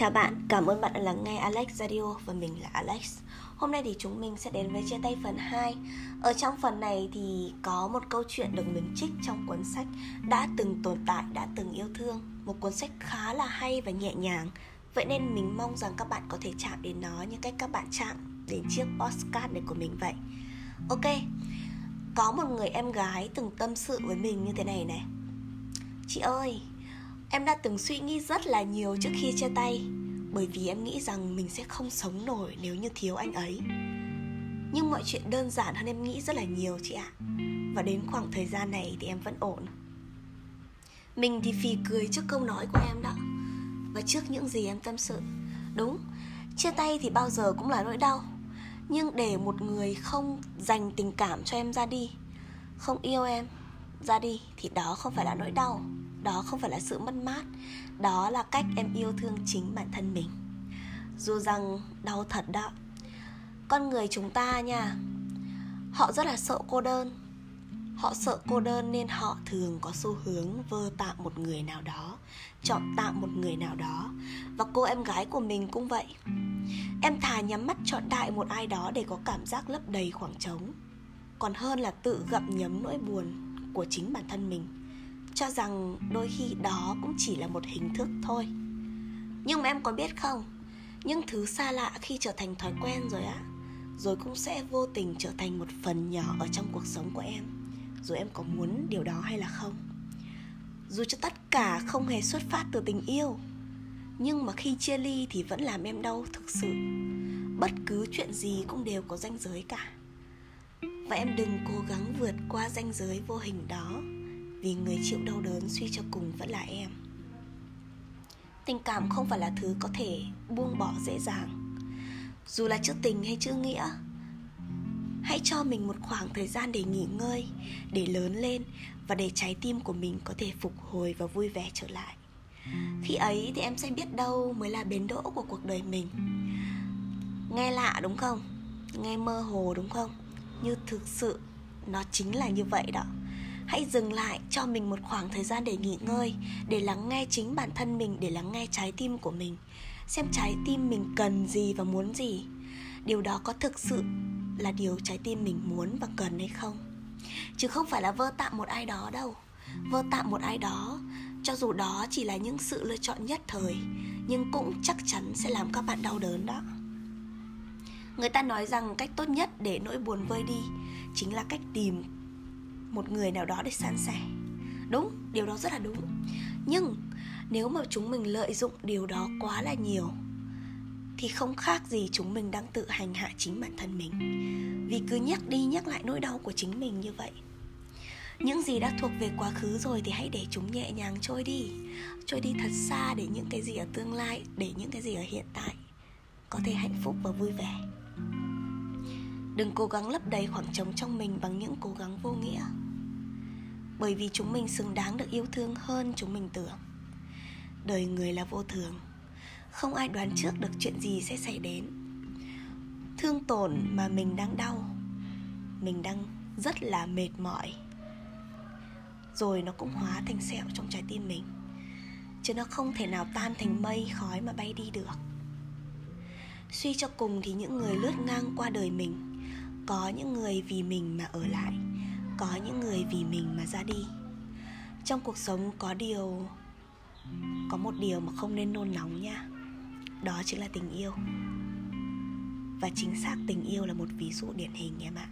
Chào bạn, cảm ơn bạn đã lắng nghe Alex Radio và mình là Alex. Hôm nay thì chúng mình sẽ đến với chia tay phần 2. Ở trong phần này thì có một câu chuyện được mình trích trong cuốn sách Đã từng tồn tại, đã từng yêu thương. Một cuốn sách khá là hay và nhẹ nhàng. Vậy nên mình mong rằng các bạn có thể chạm đến nó như cách các bạn chạm đến chiếc postcard này của mình vậy. Ok, có một người em gái từng tâm sự với mình như thế này này. Chị ơi, Em đã từng suy nghĩ rất là nhiều trước khi chia tay Bởi vì em nghĩ rằng mình sẽ không sống nổi nếu như thiếu anh ấy. Nhưng mọi chuyện đơn giản hơn em nghĩ rất là nhiều chị ạ. Và đến khoảng thời gian này thì em vẫn ổn. Mình thì phì cười trước câu nói của em đó. Và trước những gì em tâm sự. Đúng, chia tay thì bao giờ cũng là nỗi đau. Nhưng để một người không dành tình cảm cho em ra đi Không yêu em ra đi thì đó không phải là nỗi đau đó không phải là sự mất mát, đó là cách em yêu thương chính bản thân mình. Dù rằng đau thật đó, con người chúng ta nha, họ rất là sợ cô đơn. Họ sợ cô đơn nên họ thường có xu hướng vơ tạm một người nào đó, chọn tạm một người nào đó. Và cô em gái của mình cũng vậy. Em thà nhắm mắt chọn đại một ai đó để có cảm giác lấp đầy khoảng trống, còn hơn là tự gặm nhấm nỗi buồn của chính bản thân mình cho rằng đôi khi đó cũng chỉ là một hình thức thôi. Nhưng mà em có biết không? Những thứ xa lạ khi trở thành thói quen rồi á, rồi cũng sẽ vô tình trở thành một phần nhỏ ở trong cuộc sống của em. Rồi em có muốn điều đó hay là không. Dù cho tất cả không hề xuất phát từ tình yêu, nhưng mà khi chia ly thì vẫn làm em đau thực sự. Bất cứ chuyện gì cũng đều có ranh giới cả. Và em đừng cố gắng vượt qua ranh giới vô hình đó vì người chịu đau đớn suy cho cùng vẫn là em. Tình cảm không phải là thứ có thể buông bỏ dễ dàng. Dù là chữ tình hay chữ nghĩa, hãy cho mình một khoảng thời gian để nghỉ ngơi, để lớn lên và để trái tim của mình có thể phục hồi và vui vẻ trở lại. Khi ấy thì em sẽ biết đâu mới là bến đỗ của cuộc đời mình. Nghe lạ đúng không? Nghe mơ hồ đúng không? Như thực sự nó chính là như vậy đó hãy dừng lại cho mình một khoảng thời gian để nghỉ ngơi, để lắng nghe chính bản thân mình, để lắng nghe trái tim của mình. Xem trái tim mình cần gì và muốn gì. Điều đó có thực sự là điều trái tim mình muốn và cần hay không? Chứ không phải là vơ tạm một ai đó đâu. Vơ tạm một ai đó, cho dù đó chỉ là những sự lựa chọn nhất thời, nhưng cũng chắc chắn sẽ làm các bạn đau đớn đó. Người ta nói rằng cách tốt nhất để nỗi buồn vơi đi chính là cách tìm một người nào đó để san sẻ đúng, điều đó rất là đúng. Nhưng nếu mà chúng mình lợi dụng điều đó quá là nhiều, thì không khác gì chúng mình đang tự hành hạ chính bản thân mình. Vì cứ nhắc đi nhắc lại nỗi đau của chính mình như vậy. Những gì đã thuộc về quá khứ rồi thì hãy để chúng nhẹ nhàng trôi đi. Trôi đi thật xa để những cái gì ở tương lai, để những cái gì ở hiện tại có thể hạnh phúc và vui vẻ đừng cố gắng lấp đầy khoảng trống trong mình bằng những cố gắng vô nghĩa. Bởi vì chúng mình xứng đáng được yêu thương hơn chúng mình tưởng. Đời người là vô thường. Không ai đoán trước được chuyện gì sẽ xảy đến. Thương tổn mà mình đang đau, mình đang rất là mệt mỏi. Rồi nó cũng hóa thành sẹo trong trái tim mình, chứ nó không thể nào tan thành mây khói mà bay đi được. Suy cho cùng thì những người lướt ngang qua đời mình có những người vì mình mà ở lại, có những người vì mình mà ra đi. Trong cuộc sống có điều, có một điều mà không nên nôn nóng nha. Đó chính là tình yêu. Và chính xác tình yêu là một ví dụ điển hình em ạ.